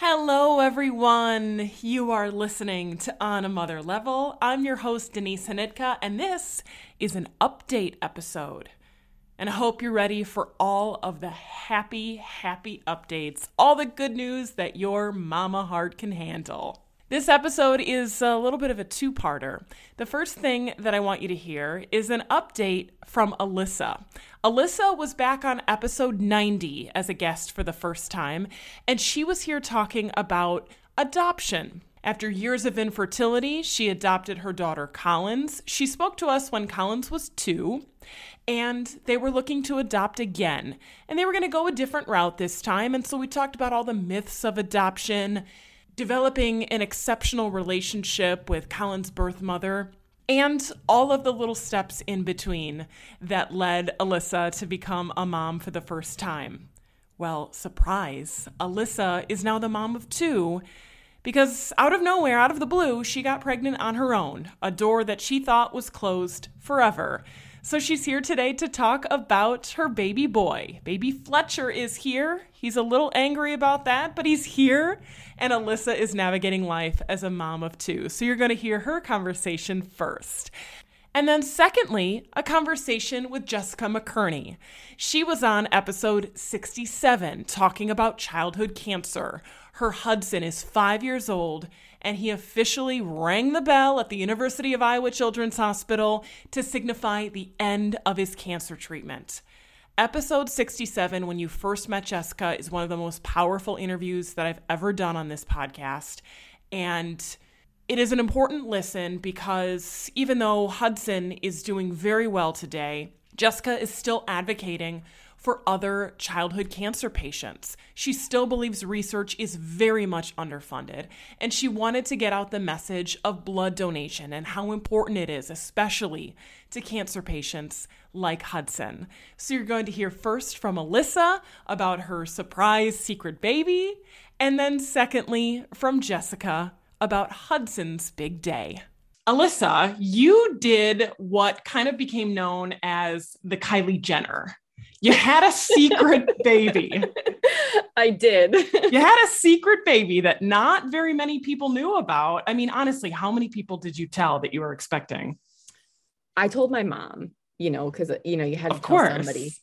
Hello, everyone. You are listening to On a Mother Level. I'm your host, Denise Hanitka, and this is an update episode. And I hope you're ready for all of the happy, happy updates, all the good news that your mama heart can handle. This episode is a little bit of a two parter. The first thing that I want you to hear is an update from Alyssa. Alyssa was back on episode 90 as a guest for the first time, and she was here talking about adoption. After years of infertility, she adopted her daughter Collins. She spoke to us when Collins was two, and they were looking to adopt again. And they were going to go a different route this time. And so we talked about all the myths of adoption developing an exceptional relationship with Collins' birth mother, and all of the little steps in between that led Alyssa to become a mom for the first time. Well, surprise, Alyssa is now the mom of two because out of nowhere, out of the blue, she got pregnant on her own, a door that she thought was closed forever. So she's here today to talk about her baby boy. Baby Fletcher is here. He's a little angry about that, but he's here. And Alyssa is navigating life as a mom of two. So you're going to hear her conversation first. And then, secondly, a conversation with Jessica McKearney. She was on episode 67 talking about childhood cancer. Her Hudson is five years old and he officially rang the bell at the University of Iowa Children's Hospital to signify the end of his cancer treatment. Episode 67, when you first met Jessica, is one of the most powerful interviews that I've ever done on this podcast. And it is an important listen because even though Hudson is doing very well today, Jessica is still advocating for other childhood cancer patients. She still believes research is very much underfunded, and she wanted to get out the message of blood donation and how important it is, especially to cancer patients like Hudson. So you're going to hear first from Alyssa about her surprise secret baby, and then secondly from Jessica about Hudson's big day. Alyssa, you did what kind of became known as the Kylie Jenner you had a secret baby. I did. you had a secret baby that not very many people knew about. I mean, honestly, how many people did you tell that you were expecting? I told my mom, you know, because uh, you know, you had of to course. tell somebody.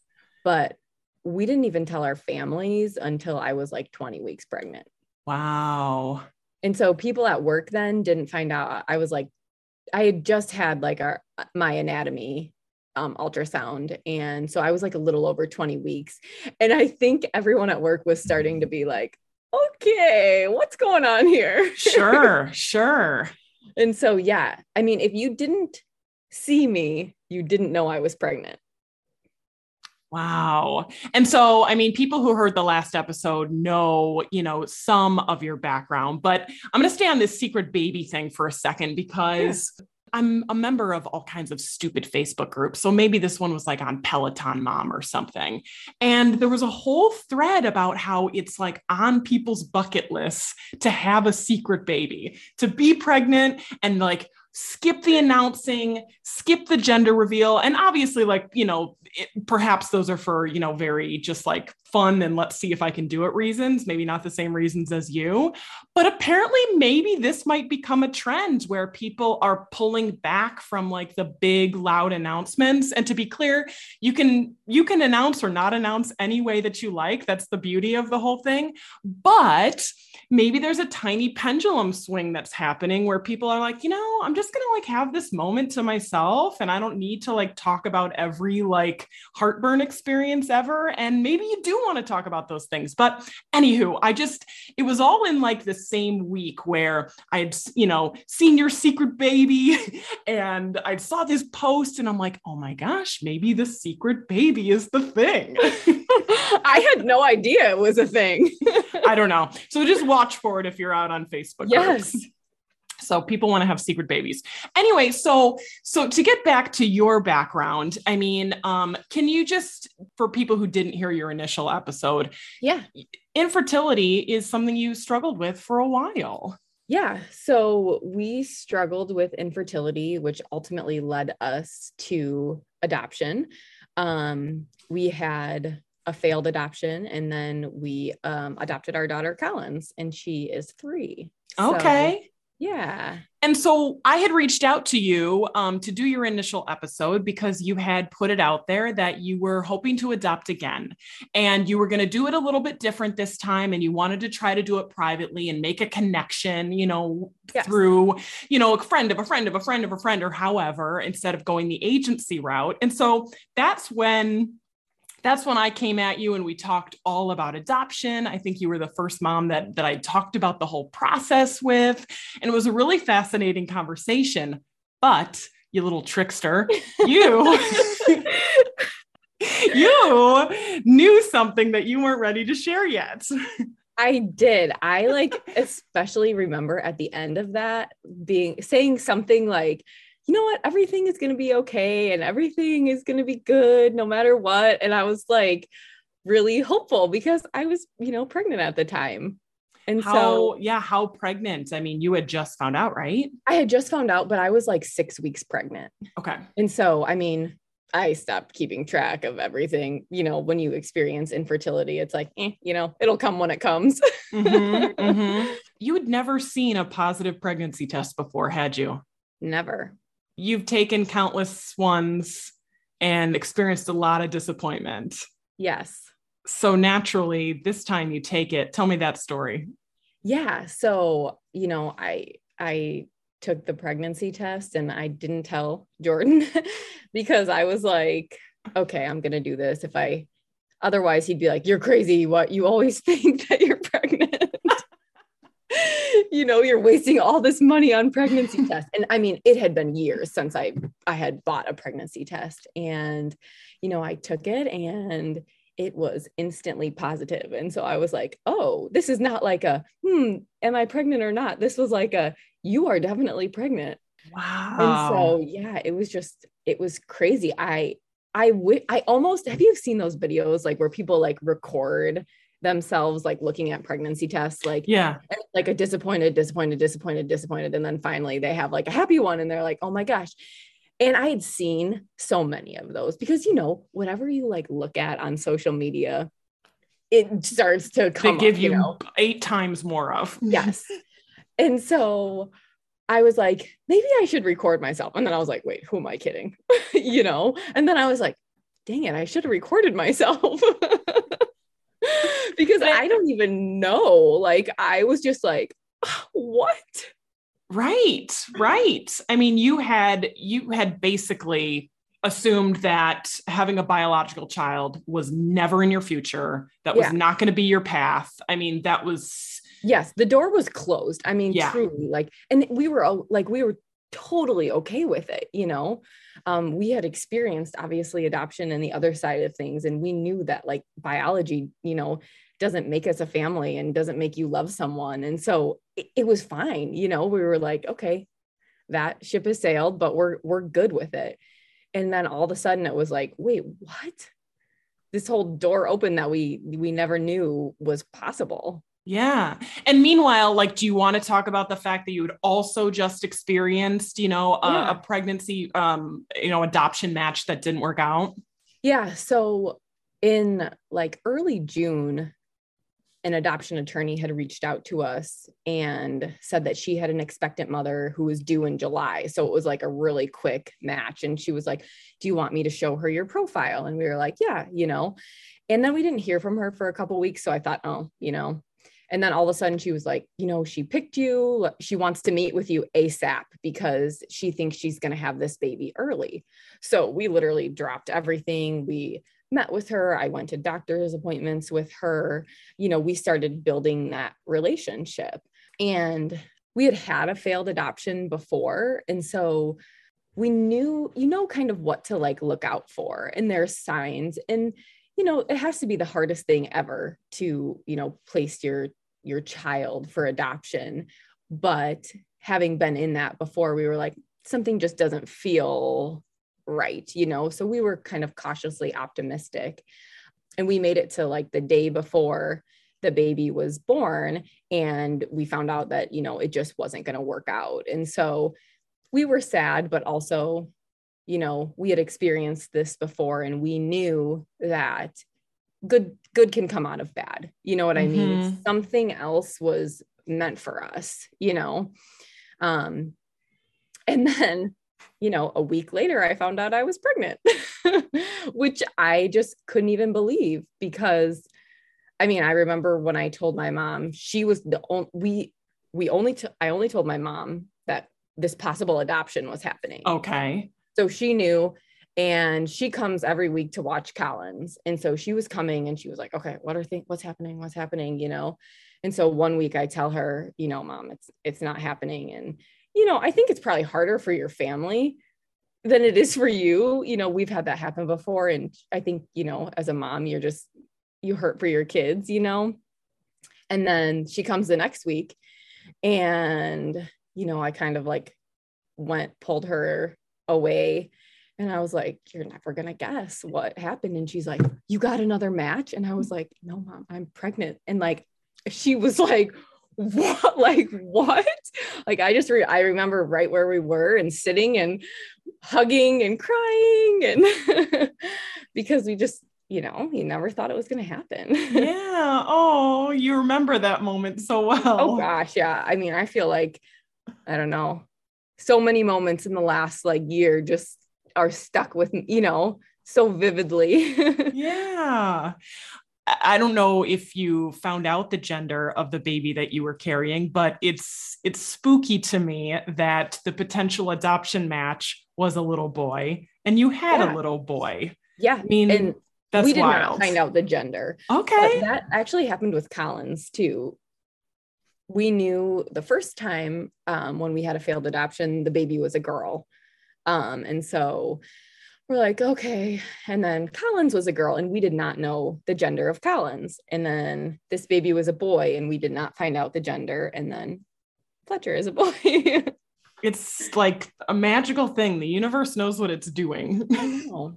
But we didn't even tell our families until I was like 20 weeks pregnant. Wow. And so people at work then didn't find out. I was like, I had just had like our uh, my anatomy um, ultrasound. And so I was like a little over 20 weeks. And I think everyone at work was starting to be like, okay, what's going on here? Sure, sure. And so, yeah, I mean, if you didn't see me, you didn't know I was pregnant. Wow. And so, I mean, people who heard the last episode know, you know, some of your background, but I'm going to stay on this secret baby thing for a second because yeah. I'm a member of all kinds of stupid Facebook groups. So maybe this one was like on Peloton Mom or something. And there was a whole thread about how it's like on people's bucket lists to have a secret baby, to be pregnant and like skip the announcing, skip the gender reveal. And obviously, like, you know, it, perhaps those are for, you know, very just like fun and let's see if I can do it reasons, maybe not the same reasons as you. But apparently, maybe this might become a trend where people are pulling back from like the big loud announcements. And to be clear, you can you can announce or not announce any way that you like. That's the beauty of the whole thing. But maybe there's a tiny pendulum swing that's happening where people are like, you know, I'm just gonna like have this moment to myself and I don't need to like talk about every like heartburn experience ever. And maybe you do want to talk about those things. But anywho, I just, it was all in like the same week where I had, you know, seen your secret baby and I saw this post and I'm like, oh my gosh, maybe the secret baby is the thing. I had no idea it was a thing. I don't know. So just watch for it if you're out on Facebook. Yes. Groups. So people want to have secret babies. Anyway, so so to get back to your background, I mean, um, can you just for people who didn't hear your initial episode, Yeah. infertility is something you struggled with for a while. Yeah. So we struggled with infertility, which ultimately led us to adoption. Um, we had a failed adoption and then we um, adopted our daughter Collins and she is three. So, Okay. Yeah. And so I had reached out to you um, to do your initial episode because you had put it out there that you were hoping to adopt again. And you were going to do it a little bit different this time. And you wanted to try to do it privately and make a connection, you know, Yes. through, you know, a friend of a friend of a friend of a friend or however, instead of going the agency route. And so that's when that's when I came at you and we talked all about adoption. I think you were the first mom that that I talked about the whole process with, and it was a really fascinating conversation. But you little trickster, you you knew something that you weren't ready to share yet. I did. I like especially remember at the end of that being saying something like, you know what, everything is going to be okay and everything is going to be good no matter what. And I was like really hopeful because I was, you know, pregnant at the time. And How so yeah, how pregnant? I mean, you had just found out, right? I had just found out, but I was like six weeks pregnant. Okay. And so, I mean, I stopped keeping track of everything. You know, when you experience infertility, it's like, eh, you know, it'll come when it comes. Mhm, mhm. You had never seen a positive pregnancy test before, had you? Never. You've taken countless ones and experienced a lot of disappointment. Yes. So naturally, this time you take it. Tell me that story. yeah so you know i i took the pregnancy test and i didn't tell jordan because i was like okay i'm gonna do this if i otherwise he'd be like you're crazy what you always think that you're you know you're wasting all this money on pregnancy tests and i mean it had been years since i i had bought a pregnancy test and you know i took it and it was instantly positive. And so I was like, oh, this is not like a, hmm, am I pregnant or not? This was like a, you are definitely pregnant. Wow. And so, yeah, it was just, it was crazy. I, I would, I almost, have you seen those videos like where people like record themselves like looking at pregnancy tests, like, yeah. like a disappointed, disappointed, disappointed, disappointed. And then finally they have like a happy one and they're like, oh my gosh. And I had seen so many of those because, you know, whatever you like look at on social media, it starts to They give up, you know? eight times more of. yes. And so I was like, maybe I should record myself. And then I was like, wait, who am I kidding? you know? And then I was like, dang it, I should have recorded myself. because I don't even know. Like, I was just like, what? Right, right. I mean, you had you had basically assumed that having a biological child was never in your future, that was not going to be your path. I mean, that was Yes, the door was closed. I mean, Yeah. truly, like, and we were all- like, we were totally okay with it. You know, um, we had experienced obviously adoption and the other side of things, and we knew that like biology, you know, doesn't make us a family and doesn't make you love someone, and so it, it was fine. You know, we were like, okay, that ship has sailed, but we're we're good with it. And then all of a sudden, it was like, wait, what? This whole door open that we we never knew was possible. yeah. And meanwhile, like, do you want to talk about the fact that you had also just experienced, you know, a, Yeah. a pregnancy, um, you know, adoption match that didn't work out? Yeah. So in like early June, an adoption attorney had reached out to us and said that she had an expectant mother who was due in July. So it was like a really quick match. And she was like, Do you want me to show her your profile? And we were like, Yeah, you know. And then we didn't hear from her for a couple weeks. So I thought, Oh, you know. And then all of a sudden she was like, You know, she picked you. She wants to meet with you ASAP because she thinks she's going to have this baby early. So we literally dropped everything. We met with her. I went to doctor's appointments with her. You know, we started building that relationship. And we had had a failed adoption before. And so we knew, you know, kind of what to like look out for. And there's signs. And, you know, it has to be the hardest thing ever to, you know, place your your child for adoption. But having been in that before, we were like, something just doesn't feel right, you know? So we were kind of cautiously optimistic. And we made it to like the day before the baby was born. And we found out that, you know, it just wasn't going to work out. And so we were sad, but also, you know, we had experienced this before and we knew that good good can come out of bad you know what i mean Mhm. something else was meant for us you know um and then you know a week later i found out i was pregnant which i just couldn't even believe because i mean i remember when i told my mom she was the only we we only t- i only told my mom that this possible adoption was happening Okay. so she knew and she comes every week to watch Collins. And so she was coming and she was like, okay, what are things, what's happening? What's happening? You know? And so one week I tell her, you know, mom, it's, it's not happening. And, you know, I think it's probably harder for your family than it is for you. You know, we've had that happen before. And I think, you know, as a mom, you're just, you hurt for your kids, you know? And then she comes the next week and, you know, I kind of like went, pulled her away and I was like, You're never going to guess what happened. And she's like, You got another match? And I was like, No, mom, I'm pregnant. And like, she was like, What? Like, what? Like, I just, re- I remember right where we were and sitting and hugging and crying. And because we just, you know, you never thought it was going to happen. Yeah. Oh, you remember that moment so well. oh, gosh. Yeah. I mean, I feel like, I don't know, so many moments in the last like year just are stuck with you know so vividly Yeah. I don't know if you found out the gender of the baby that you were carrying, but it's it's spooky to me that the potential adoption match was a little boy and you had Yeah. a little boy. yeah I mean, and that's we did wild. not find out the gender Okay. that actually happened with collins too we knew the first time um, when we had a failed adoption the baby was a girl um, and so we're like okay and then collins was a girl and we did not know the gender of collins and then this baby was a boy and we did not find out the gender and then fletcher is a boy it's like a magical thing. The universe knows what it's doing. i know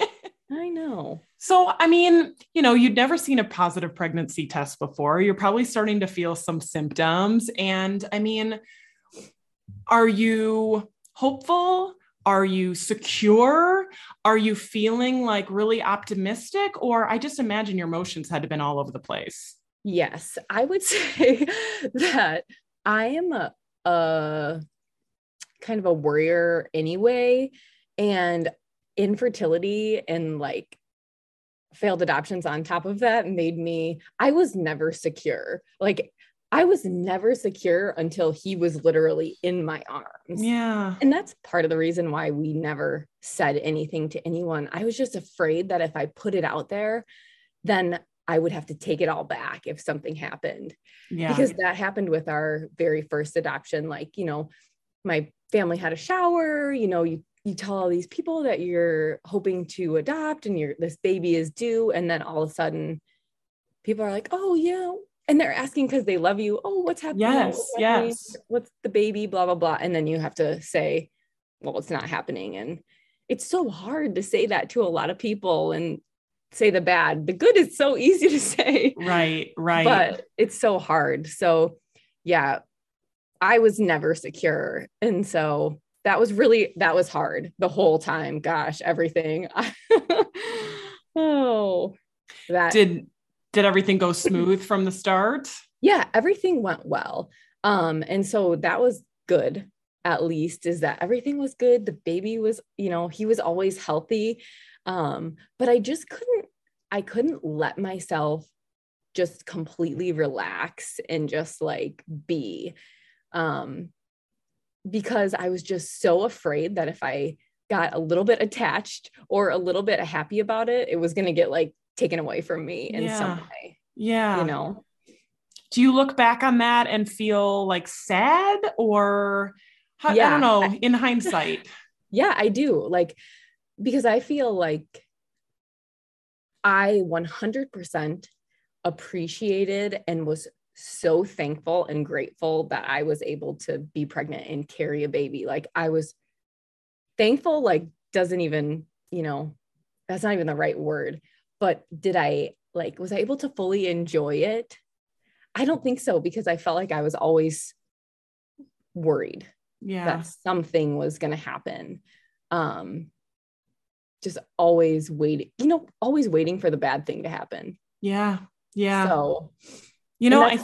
i know So, I mean, you know, you'd never seen a positive pregnancy test before. You're probably starting to feel some symptoms. And I mean, are you hopeful? Are you secure? Are you feeling like really optimistic? Or I just imagine your emotions had to been all over the place. Yes, I would say that I am a, a kind of a worrier anyway. And infertility and like failed adoptions on top of that made me, I was never secure. Like, I was never secure until he was literally in my arms. Yeah. And that's part of the reason why we never said anything to anyone. I was just afraid that if I put it out there, then I would have to take it all back if something happened. Yeah. Because that happened with our very first adoption. Like, you know, my family had a shower, you know, you you tell all these people that you're hoping to adopt and your this baby is due. And then all of a sudden people are like, oh yeah. And they're asking because they love you. Oh, what's happening? Yes, What's happening? yes. What's the baby? Blah, blah, blah. And then you have to say, well, it's not happening. And it's so hard to say that to a lot of people and say the bad. The good is so easy to say, right, right. but it's so hard. So, yeah, I was never secure. And so that was really, that was hard the whole time. Gosh, everything. oh, that did did everything go smooth from the start? Yeah, everything went well. Um, and so that was good, at least, is that everything was good. The baby was, you know, he was always healthy. Um, but I just couldn't, I couldn't let myself just completely relax and just like be. Um, because I was just so afraid that if I got a little bit attached or a little bit happy about it, it was going to get like taken away from me in Yeah. some way, Yeah. you know? Do you look back on that and feel like sad or how, I don't know, in hindsight? Yeah, I do. Like, because I feel like I 100% appreciated and was so thankful and grateful that I was able to be pregnant and carry a baby. Like, I was thankful, like, doesn't even, you know, that's not even the right word. But did I, like, was I able to fully enjoy it? I don't think so because I felt like I was always worried Yeah. that something was going to happen um just always waiting you know always waiting for the bad thing to happen Yeah. Yeah. so you know, I.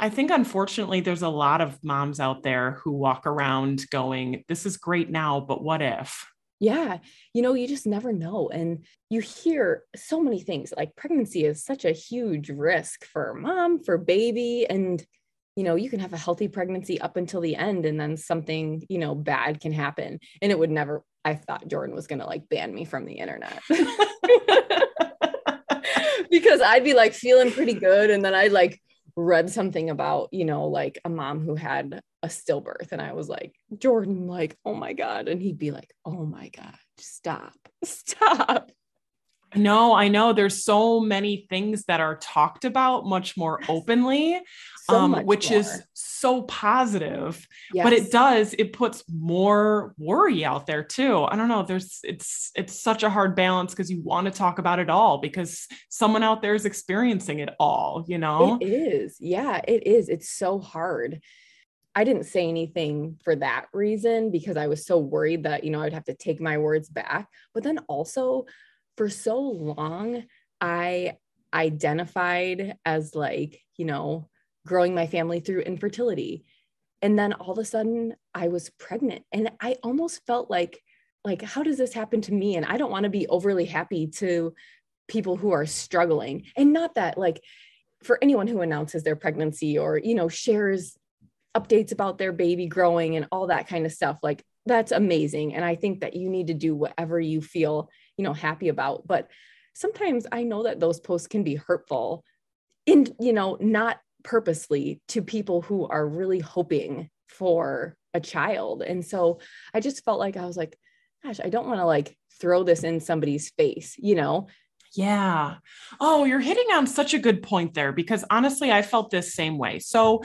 I think unfortunately there's a lot of moms out there who walk around going, this is great now, but what if? Yeah you know you just never know and you hear so many things like pregnancy is such a huge risk for mom for baby and you know you can have a healthy pregnancy up until the end and then something you know bad can happen and it would never i thought jordan was going to like ban me from the internet because I'd be like feeling pretty good. And then I'd like read something about, you know, like a mom who had a stillbirth. And I was like, Jordan, like, oh my God. And he'd be like, oh my God, stop, stop. No, I know there's so many things that are talked about much more openly, So um, which more. is so positive. But it does, it puts more worry out there too. I don't know. There's it's it's such a hard balance because you want to talk about it all because someone out there is experiencing it all, you know? It is. Yeah, it is. It's so hard. I didn't say anything for that reason because I was so worried that, you know, I'd have to take my words back. But then also, for so long, I identified as like, you know, growing my family through infertility. And then all of a sudden, I was pregnant and I almost felt like, like, how does this happen to me? And I don't want to be overly happy to people who are struggling. And not that, like, for anyone who announces their pregnancy or you know shares updates about their baby growing and all that kind of stuff like that's amazing and i think that you need to do whatever you feel you know happy about but sometimes i know that those posts can be hurtful in you know not purposely to people who are really hoping for a child and so i just felt like i was like gosh i don't want to like throw this in somebody's face you know Yeah. Oh, you're hitting on such a good point there because honestly, I felt this same way. So,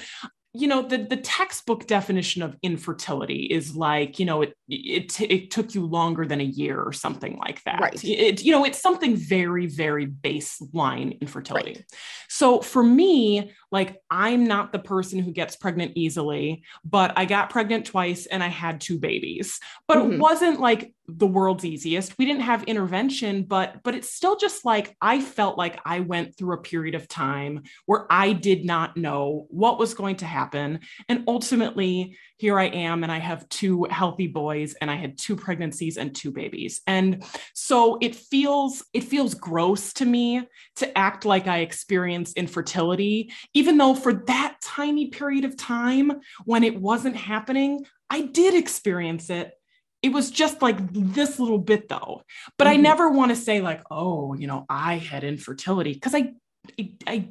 you know, the, the textbook definition of infertility is like, you know, it, it, it took you longer than a year or something like that. Right. It, you know, it's something very, very baseline infertility. Right. So for me, like, I'm not the person who gets pregnant easily, but I got pregnant twice and I had two babies, but it Mhm. wasn't like the world's easiest. We didn't have intervention, but but it's still just like I felt like I went through a period of time where I did not know what was going to happen and ultimately here I am and I have two healthy boys and I had two pregnancies and two babies. And so it feels it feels gross to me to act like I experienced infertility even though for that tiny period of time when it wasn't happening, I did experience it it was just like this little bit though. But i Mhm. never want to say like oh you know i had infertility. Because I, I i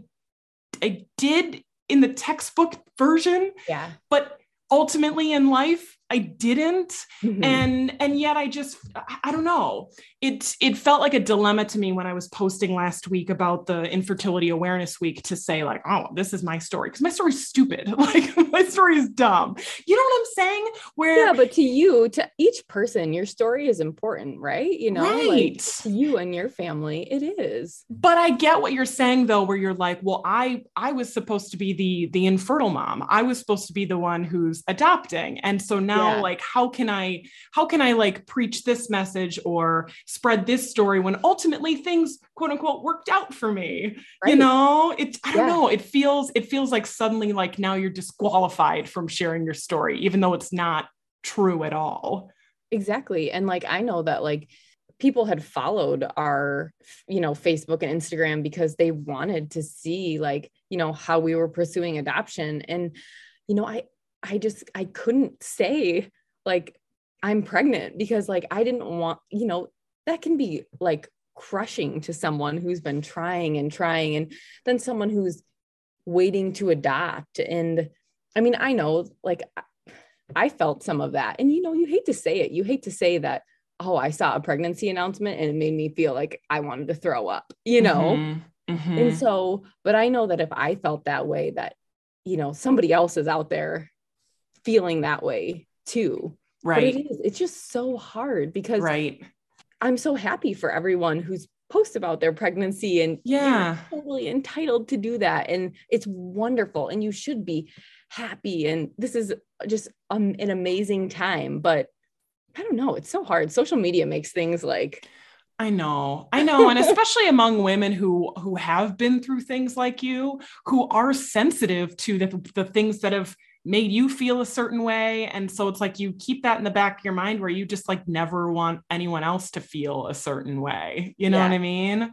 i did in the textbook version yeah. but ultimately in life i didn't Mhm. and and yet i just I- don't know. It it felt like a dilemma to me when i was posting last week about the infertility awareness week to say like oh this is my story because my story's stupid. Like my story is dumb. You know what i'm saying? Where yeah but to you to each person your story is important right? You know like Right. to you and your family it is. But i get what you're saying though where you're like well i i was supposed to be the the infertile mom. I was supposed to be the one who's adopting. And so now now Yeah. like how can i how can i like preach this message or spread this story when ultimately things quote unquote worked out for me you know it i don't Yeah. know it feels it feels like suddenly like now you're disqualified from sharing your story even though it's not true at all exactly and like i know that like people had followed our you know facebook and instagram because they wanted to see like you know how we were pursuing adoption and you know i i just i couldn't say like i'm pregnant because like i didn't want you know that can be like crushing to someone who's been trying and trying and then someone who's waiting to adopt and i mean i know like I felt some of that. And you know, you hate to say it. You hate to say that, oh, I saw a pregnancy announcement and it made me feel like I wanted to throw up, you know? Mhm. Mhm. And so, but I know that if I felt that way, that, you know, somebody else is out there feeling that way too. But right it is, it's just so hard because right I'm so happy for everyone who's post about their pregnancy and you're Yeah. totally entitled to do that. And it's wonderful. And you should be happy. And this is just um, an amazing time. But I don't know. It's so hard. Social media makes things like, I know. I know and especially among women who who have been through things like you who are sensitive to the the things that have made you feel a certain way and so it's like you keep that in the back of your mind where you just like never want anyone else to feel a certain way. You know Yeah. what I mean?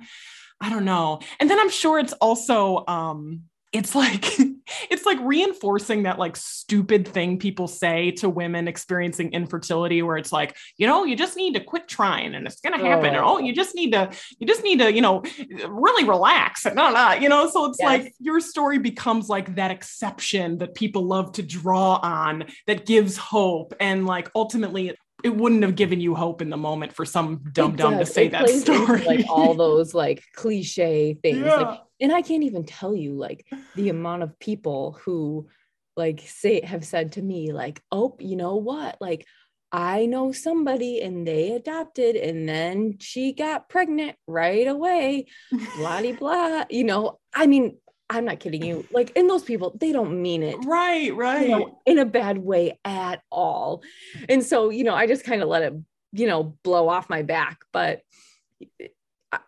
I don't know. And then I'm sure it's also um it's like it's like reinforcing that like stupid thing people say to women experiencing infertility where it's like you know you just need to quit trying and it's going to happen or Oh. oh you just need to you just need to you know really relax and no no you know so it's Yes. like your story becomes like that exception that people love to draw on that gives hope and like ultimately it, it wouldn't have given you hope in the moment for some dumb dumb to say It that plays into, story like all those like cliche things. Yeah. Like, and I can't even tell you like the amount of people who like say have said to me, like, oh, you know what? Like, I know somebody and they adopted and then she got pregnant right away. Blah blah. You know, I mean, I'm not kidding you. Like, and those people, they don't mean it right right you know, in a bad way at all. And so, you know, I just kind of let it, you know, blow off my back. But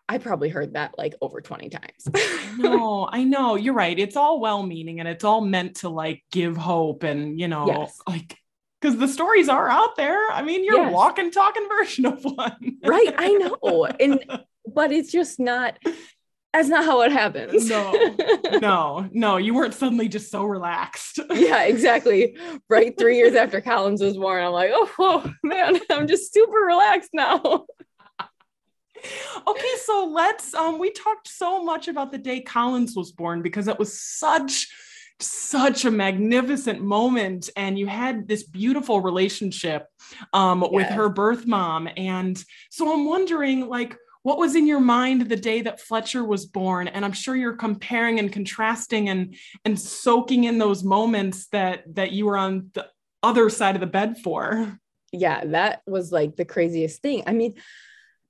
I, probably heard that like over 20 times. no, I know. You're right. It's all well meaning and it's all meant to like give hope and, you know, Yes. like, because the stories are out there. I mean, you're a Yes. walking, talking version of one. right. I know. And, but it's just not, that's not how it happens. No. no, no, you weren't suddenly just so relaxed. yeah, exactly. Right. Three years after Collins was born, I'm like, oh, oh, man, I'm just super relaxed now. okay, so let's um we talked so much about the day Collins was born because it was such such a magnificent moment. And you had this beautiful relationship um with her birth mom. And so I'm wondering like what was in your mind the day that Fletcher was born? And I'm sure you're comparing and contrasting and and soaking in those moments that that you were on the other side of the bed for. Yeah, that was like the craziest thing. I mean,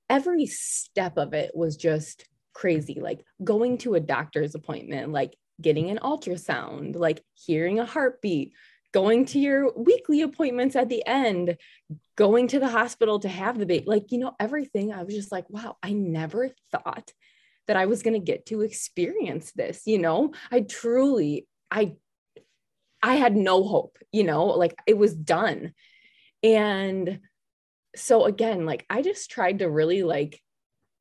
every step of it was just crazy. Like going to a doctor's appointment, like getting an ultrasound, like hearing a heartbeat, going to your weekly appointments at the end, going to the hospital to have the baby, like, you know, everything. I was just like, wow, I never thought that I was going to get to experience this, you know? I truly, I, I had no hope, you know, like it was done. And so again, like I just tried to really like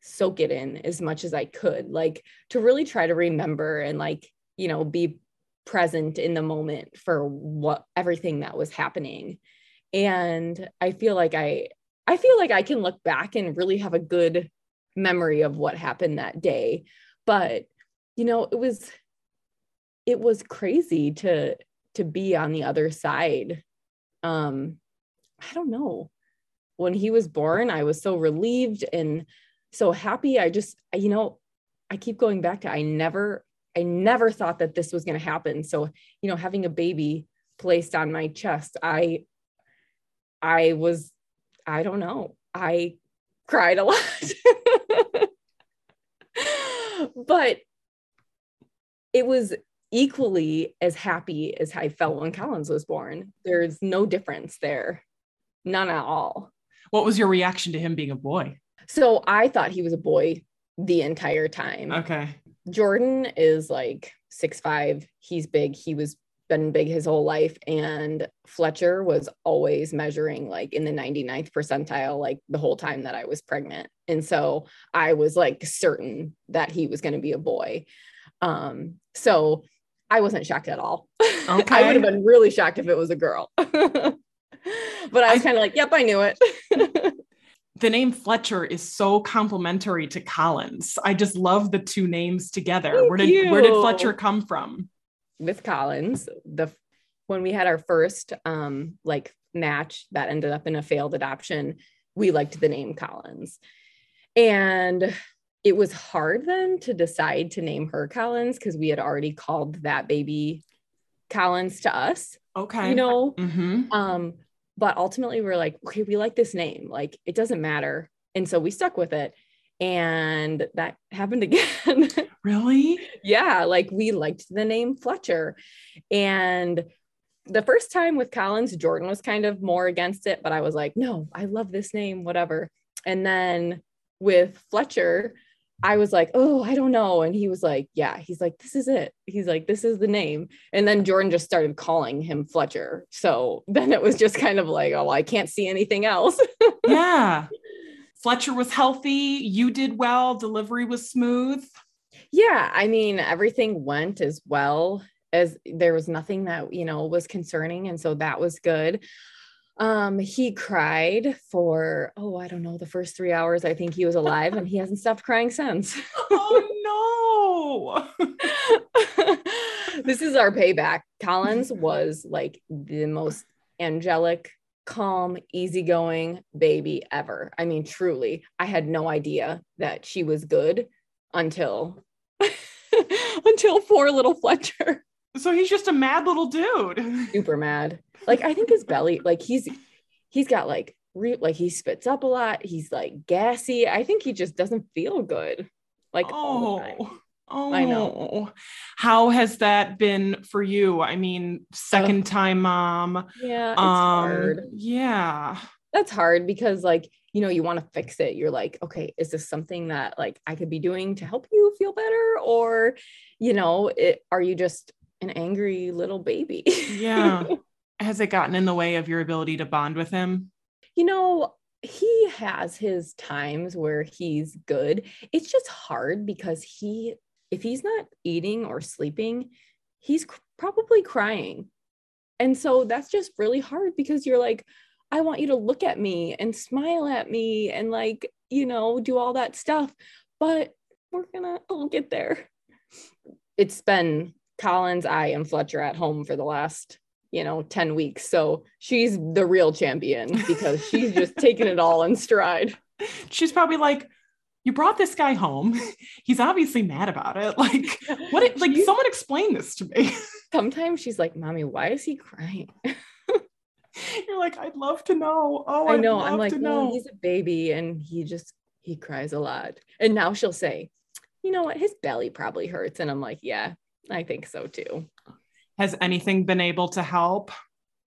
soak it in as much as I could, like to really try to remember and like, you know, be present in the moment for what everything that was happening. And I feel like I I feel like I can look back and really have a good memory of what happened that day. But you know, it was it was crazy to to be on the other side. Um I don't know. When he was born, I was so relieved and so happy. I just, you know, I keep going back to I never, I never thought that this was going to happen. So, you know, having a baby placed on my chest, I, I was, I don't know, I cried a lot. but it was equally as happy as I felt when Collins was born. There's no difference there, none at all. What was your reaction to him being a boy? So I thought he was a boy the entire time. Okay. Jordan is like six five. He's big. He was been big his whole life. And Fletcher was always measuring like in the 99th percentile, like the whole time that I was pregnant. And so I was like certain that he was going to be a boy. Um, so I wasn't shocked at all. Okay. I would have been really shocked if it was a girl. but I was kind of like, yep, I knew it. the name Fletcher is so complimentary to Collins. I just love the two names together. Thank where did you. where did. Fletcher come from? with Collins, the when we had our first um like match that ended up in a failed adoption, we liked the name Collins. And it was hard then to decide to name her Collins because we had already called that baby Collins to us, Okay. you know. hmm Um, but ultimately we're like, okay, we like this name, like it doesn't matter. And so we stuck with it. And that happened again. Really? yeah, like we liked the name Fletcher. And the first time with Collins, Jordan was kind of more against it, but I was like, no, I love this name, whatever. And then with Fletcher, I was like, oh, I don't know. And he was like, yeah, he's like, this is it. He's like, this is the name. And then Jordan just started calling him Fletcher. So then it was just kind of like, oh, I can't see anything else. yeah. Fletcher was healthy. You did well. Delivery was smooth. Yeah, I mean, everything went as well as there was nothing that, you know, was concerning. And so that was good. Um, he cried for, oh, I don't know, the first three hours. I think he was alive and he hasn't stopped crying since. Oh no. this is our payback. Collins was like the most angelic, calm, easygoing baby ever. I mean, truly, I had no idea that she was good until until poor little Fletcher. So he's just a mad little dude. Super mad. Like I think his belly, like he's he's got like re- like he spits up a lot. He's like gassy. I think he just doesn't feel good. Like all the time. Oh. Oh, I know. How has that been for you? I mean, second time mom. Yeah, it's um, hard. yeah. That's hard because like, you know, you want to fix it. You're like, okay, is this something that like I could be doing to help you feel better? Or, you know, it, are you just an angry little baby? Yeah. Has it gotten in the way of your ability to bond with him? you know, he has his times where he's good. It's just hard because he, if he's not eating or sleeping, he's cr- probably crying. And so that's just really hard because you're like, I want you to look at me and smile at me and like, you know, do all that stuff. But we're gonna, I'll get there. It's been Collins, I, and Fletcher at home for the last you know 10 weeks so she's the real champion because she's just taking it all in stride She's probably like, you brought this guy home. He's obviously mad about it. Like, what? It, like, She's- someone explain this to me. sometimes she's like mommy why is he crying You're like, I'd love to know. Oh, i know i'm like know. he's a baby and he just he cries a lot and now she'll say you know what his belly probably hurts and i'm like yeah i think so too Has anything been able to help?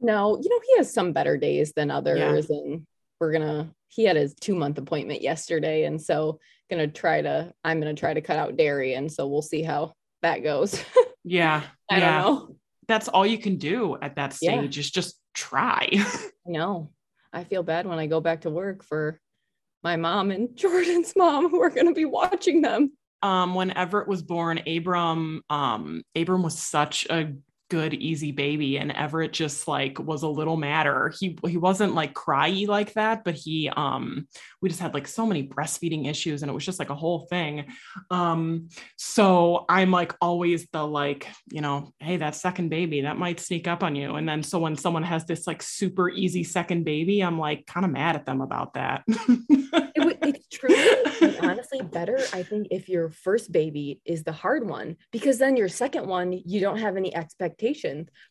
no you know he has some better days than others and we're gonna he had his two month appointment yesterday and so gonna try to i'm gonna try to cut out dairy and so we'll see how that goes Yeah. i yeah. don't know That's all you can do at that Yeah. stage is just try. I know. I feel bad when I go back to work for my mom and Jordan's mom who are going to be watching them. um when Everett was born, Abram um Abram was such a good easy baby and Everett just like was a little madder. He he wasn't like cryy like that, but he um we just had like so many breastfeeding issues and it was just like a whole thing. Um so I'm like always the like, you know, hey, that second baby that might sneak up on you and then so when someone has this like super easy second baby, I'm like kind of mad at them about that. It, it's like, honestly, better, I think, if your first baby is the hard one, because then your second one, you don't have any expectations.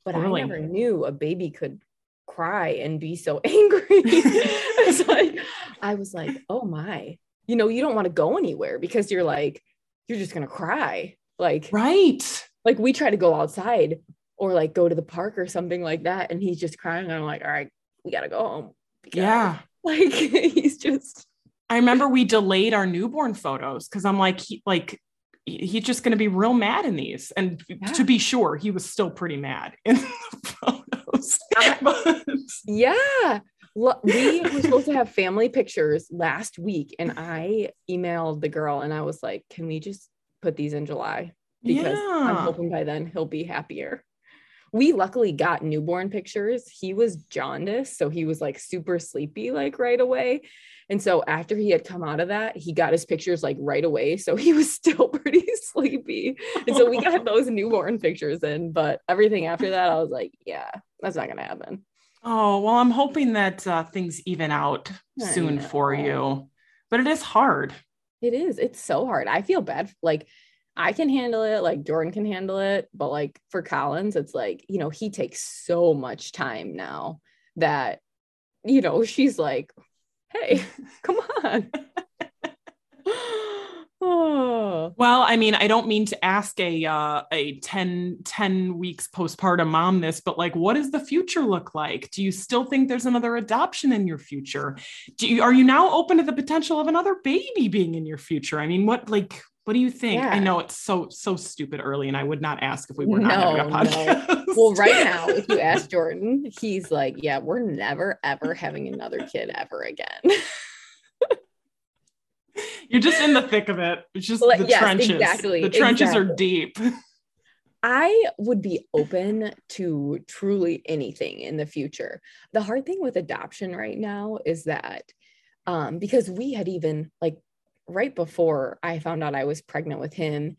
But Totally. I never knew a baby could cry and be so angry. it's like, I was like, oh my, you know, you don't want to go anywhere because you're like, you're just going to cry. Like, right. like we try to go outside or like go to the park or something like that. And he's just crying. And I'm like, all right, we gotta go home. Because, Yeah. Like he's just I remember we delayed our newborn photos because I'm like, he, like he's just going to be real mad in these. And Yeah. to be sure, he was still pretty mad in the photos. But- Yeah. We were supposed to have family pictures last week, and I emailed the girl and I was like, Can we just put these in July? Because I'm hoping by then he'll be happier. We luckily got newborn pictures. He was jaundiced, so he was like super sleepy, like right away. And so after he had come out of that, he got his pictures like right away. So he was still pretty sleepy. And so we got those newborn pictures in, but everything after that, I was like, yeah, that's not gonna happen. Oh, well, I'm hoping that uh, things even out I soon for you. But it is hard. It is. It's so hard. I feel bad. Like I can handle it, like Jordan can handle it, but like for Collins, it's like, you know, he takes so much time now that, you know, she's like, hey, come on. oh, Well, I mean, I don't mean to ask a uh, a 10, 10 weeks postpartum mom this, but like, what does the future look like? Do you still think there's another adoption in your future? Do you, are you now open to the potential of another baby being in your future? I mean, what like what do you think? I know it's so so stupid early, and I would not ask if we were not having a No, no. well, right now, if you ask Jordan, he's like, yeah, we're never, ever having another kid ever again. You're just in the thick of it. It's just Well, the yes, trenches. exactly, The trenches are deep. I would be open to truly anything in the future. The hard thing with adoption right now is that um, because we had even like right before I found out I was pregnant with him,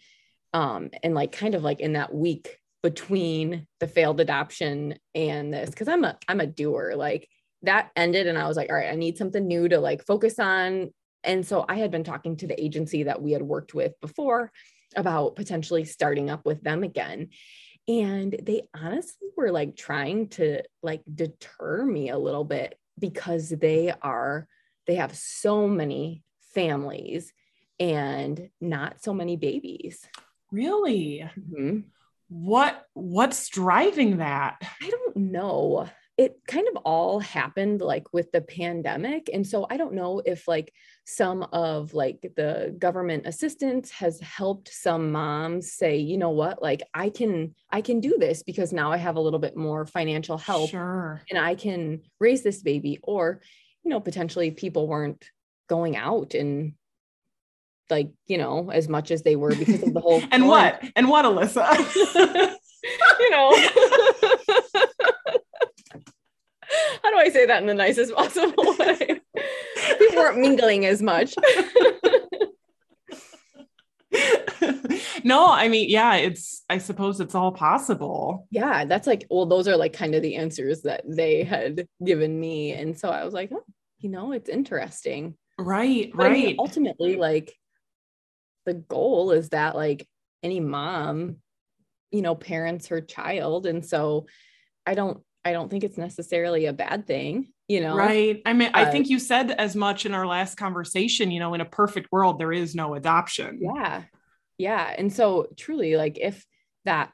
um, and like kind of like in that week between the failed adoption and this, because I'm a I'm a doer, like that ended, and I was like, all right, I need something new to like focus on. And so I had been talking to the agency that we had worked with before about potentially starting up with them again and they honestly were like trying to like deter me a little bit because they are they have so many families and not so many babies Really? Mhm. What what's driving that? i don't know it kind of all happened like with the pandemic and so i don't know if like some of like the government assistance has helped some moms say you know what like i can i can do this because now i have a little bit more financial help Sure. and i can raise this baby or you know potentially people weren't going out and like you know as much as they were because of the whole and what? And what, Alyssa? you know how do i say that in the nicest possible way people weren't mingling as much no, I mean, yeah, it's I suppose it's all possible. yeah that's like well those are like kind of the answers that they had given me and so i was like oh you know it's interesting Right, but I mean, right. ultimately like the goal is that like any mom you know parents her child and so i don't i don't think it's necessarily a bad thing you know Right. I mean, I think you said as much in our last conversation, you know, in a perfect world, there is no adoption. yeah yeah and so truly like if that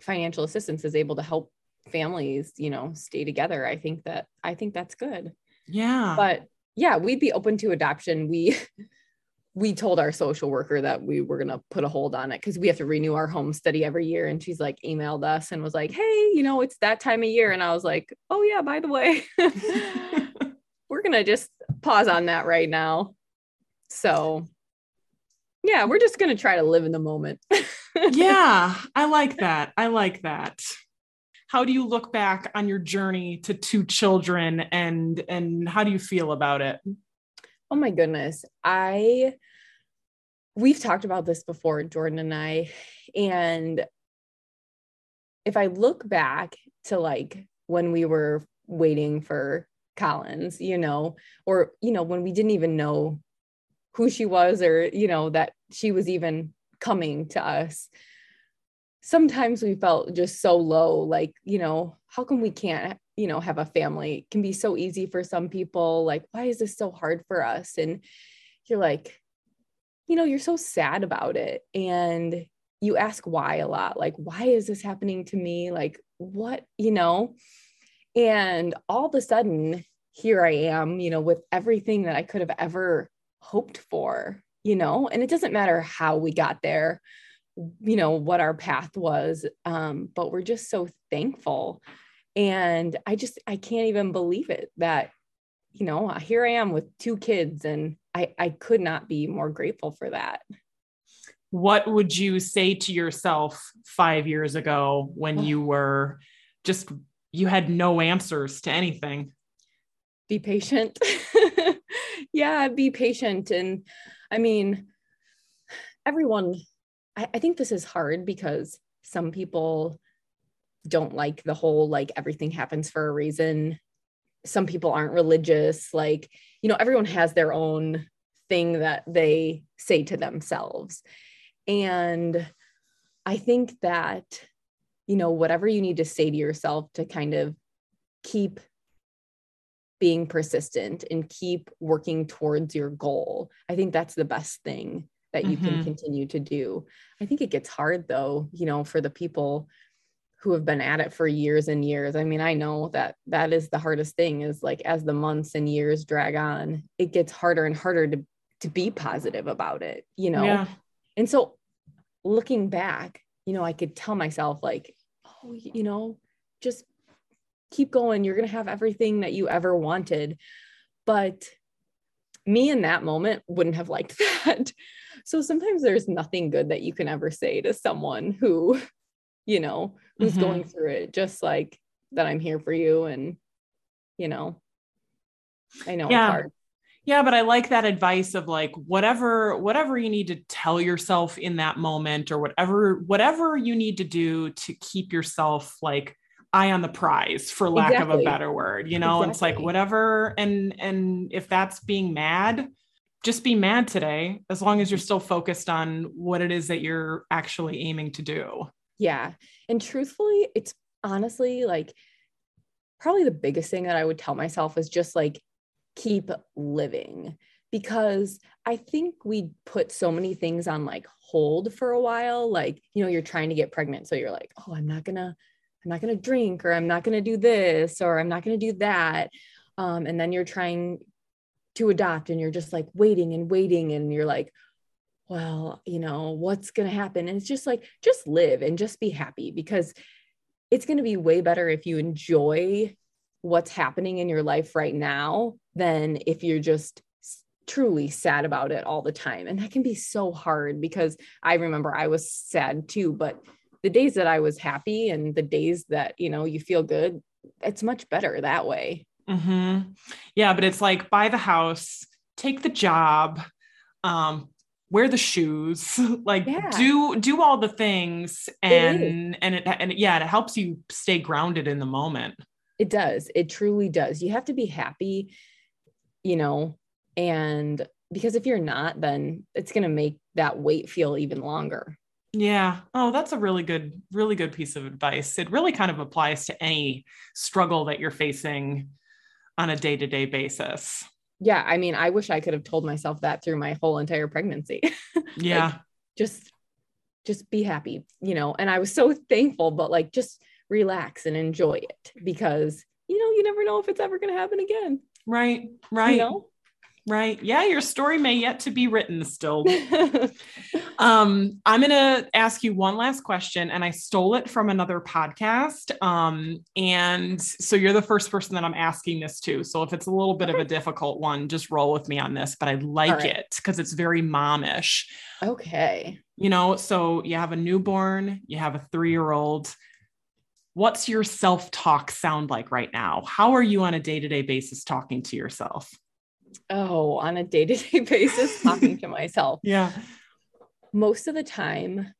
financial assistance is able to help families you know stay together i think that i think that's good Yeah. but yeah we'd be open to adoption we we told our social worker that we were going to put a hold on it because we have to renew our home study every year and she's like emailed us and was like hey you know it's that time of year and i was like oh yeah by the way we're going to just pause on that right now so yeah we're just going to try to live in the moment yeah, I like that. I like that. How do you look back on your journey to two children and and how do you feel about it? Oh my goodness. I we've talked about this before, Jordan and I. And if I look back to like when we were waiting for Collins, you know, or you know, when we didn't even know who she was or you know that she was even coming to us. Sometimes we felt just so low like, you know, how come we can't you know have a family? It can be so easy for some people like why is this so hard for us? And you're like you know you're so sad about it. And you ask why a lot like why is this happening to me? Like what you know? And all of a sudden here i am you know with everything that i could have ever hoped for you know? And it doesn't matter how we got there you know what our path was um but we're just so thankful. And i just i can't even believe it that you know here i am with two kids and i i could not be more grateful for that. What would you say to yourself five years ago when you were just you had no answers to anything? Be patient. Yeah be patient. And i mean everyone I, I think this is hard because some people don't like the whole like everything happens for a reason. Some people aren't religious. Like you know everyone has their own thing that they say to themselves. And I think that, you know, whatever you need to say to yourself to kind of keep being persistent and keep working towards your goal, I think that's the best thing that you mm-hmm. can continue to do. I think it gets hard though, you know, for the people who have been at it for years and years. I mean, I know that that is the hardest thing is like as the months and years drag on, it gets harder and harder to to be positive about it, you know. Yeah. And so looking back, you know, I could tell myself, like, oh, you know, just keep going. You're going to have everything that you ever wanted. But me in that moment wouldn't have liked that. So sometimes there's nothing good that you can ever say to someone who, you know, who's mm-hmm. going through it, just like that I'm here for you. And, you know, I know yeah. it's hard. Yeah, but I like that advice of like whatever whatever you need to tell yourself in that moment or whatever whatever you need to do to keep yourself like eye on the prize for lack exactly. of a better word. You know, exactly. it's like whatever and and if that's being mad, just be mad today as long as you're still focused on what it is that you're actually aiming to do. Yeah. And truthfully, it's honestly like probably the biggest thing that I would tell myself is just like keep living because I think we put so many things on like hold for a while. Like, you know, you're trying to get pregnant. So you're like, oh, I'm not gonna, I'm not gonna drink, or I'm not gonna do this, or I'm not gonna do that. Um, and then you're trying to adopt and you're just like waiting and waiting, and you're like, well, you know, what's gonna happen? And it's just like, just live and just be happy because it's gonna be way better if you enjoy what's happening in your life right now than if you're just truly sad about it all the time. And that can be so hard because I remember I was sad too, but the days that I was happy and the days that, you know, you feel good, it's much better that way. Mm-hmm. Yeah, but it's like buy the house, take the job, um, wear the shoes, like yeah. do do all the things, and and it and yeah, it helps you stay grounded in the moment. It does. It truly does. You have to be happy, you know, and because if you're not, then it's going to make that wait feel even longer. Yeah. Oh, that's a really good, really good piece of advice. It really kind of applies to any struggle that you're facing on a day to day basis. Yeah. I mean, I wish I could have told myself that through my whole entire pregnancy. Yeah. like, just, just be happy, you know, and I was so thankful, but like, just relax and enjoy it because you know you never know if it's ever going to happen again right right you know? Right yeah your story may yet to be written still um i'm gonna ask you one last question and i stole it from another podcast um and so you're the first person that i'm asking this to so if it's a little bit okay. of a difficult one just roll with me on this but i like right. it because it's very momish okay you know so you have a newborn you have a three-year-old what's your self talk sound like right now? How are you on a day to day basis talking to yourself? Oh, on a day to day basis, talking to myself. Yeah. Most of the time,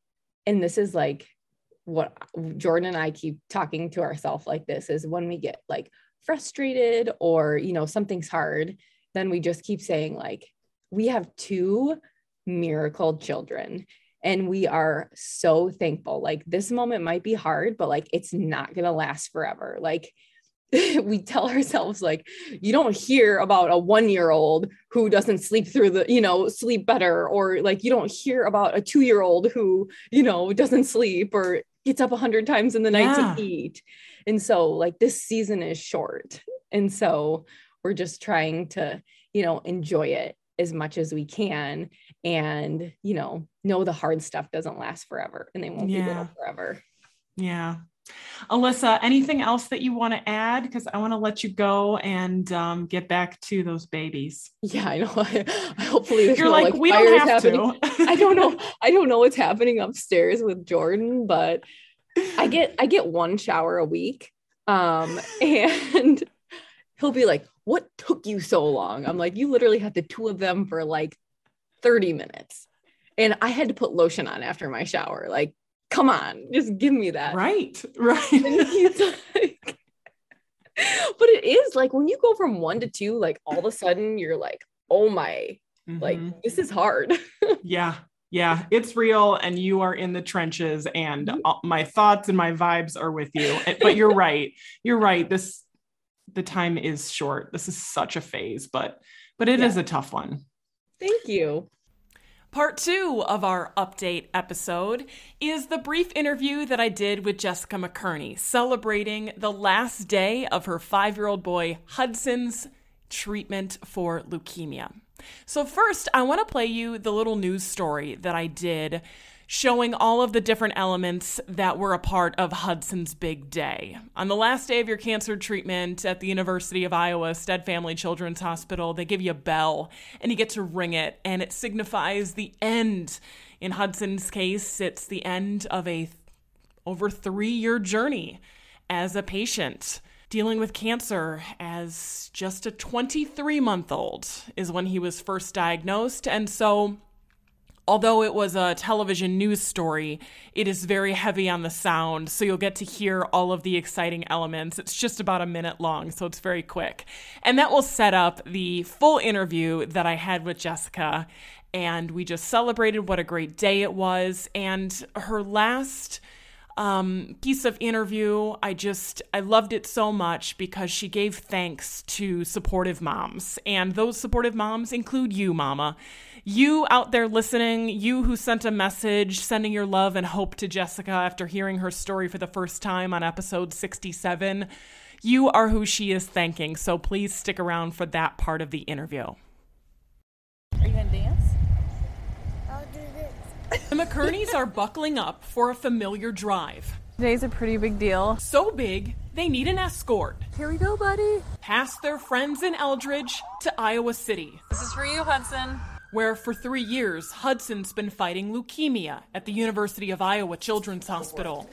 and this is like what Jordan and I keep talking to ourselves like this is when we get like frustrated or, you know, something's hard, then we just keep saying, like, we have two miracle children and we are so thankful like this moment might be hard but like it's not going to last forever like we tell ourselves like you don't hear about a one year old who doesn't sleep through the you know sleep better or like you don't hear about a two year old who you know doesn't sleep or gets up a hundred times in the night yeah. to eat and so like this season is short and so we're just trying to you know enjoy it as much as we can and you know know the hard stuff doesn't last forever and they won't yeah. be little forever yeah Alyssa, anything else that you want to add? Because I want to let you go and um, get back to those babies. Yeah, I know. I, hopefully, you're no, like, like we don't have happening. to. I don't know. I don't know what's happening upstairs with Jordan, but I get I get one shower a week, um, and he'll be like, "What took you so long?" I'm like, "You literally had the two of them for like 30 minutes." And I had to put lotion on after my shower. Like, come on, just give me that. Right. Right. like, but it is like when you go from one to two, like all of a sudden you're like, oh my, mm-hmm. like this is hard. yeah. Yeah, it's real, and you are in the trenches, and mm-hmm. my thoughts and my vibes are with you. But you're right. You're right. This the time is short. This is such a phase, but but it yeah. is a tough one. Thank you. Part two of our update episode is the brief interview that I did with Jessica McKearney, celebrating the last day of her five year old boy Hudson's treatment for leukemia. So, first, I want to play you the little news story that I did showing all of the different elements that were a part of Hudson's big day. On the last day of your cancer treatment at the University of Iowa Stead Family Children's Hospital, they give you a bell and you get to ring it, and it signifies the end. In Hudson's case, it's the end of a th- over three year journey as a patient. Dealing with cancer as just a 23 month old is when he was first diagnosed. And so Although it was a television news story, it is very heavy on the sound, so you'll get to hear all of the exciting elements. It's just about a minute long, so it's very quick. And that will set up the full interview that I had with Jessica. And we just celebrated what a great day it was. And her last um, piece of interview. I just, I loved it so much because she gave thanks to supportive moms. And those supportive moms include you, Mama. You out there listening, you who sent a message sending your love and hope to Jessica after hearing her story for the first time on episode 67. You are who she is thanking. So please stick around for that part of the interview. Are you going to dance? I'll do this. The McKearneys are buckling up for a familiar drive. Today's a pretty big deal. So big, they need an escort. Here we go, buddy. Past their friends in Eldridge to Iowa City. This is for you, Hudson. Where for three years, Hudson's been fighting leukemia at the University of Iowa Children's Hospital.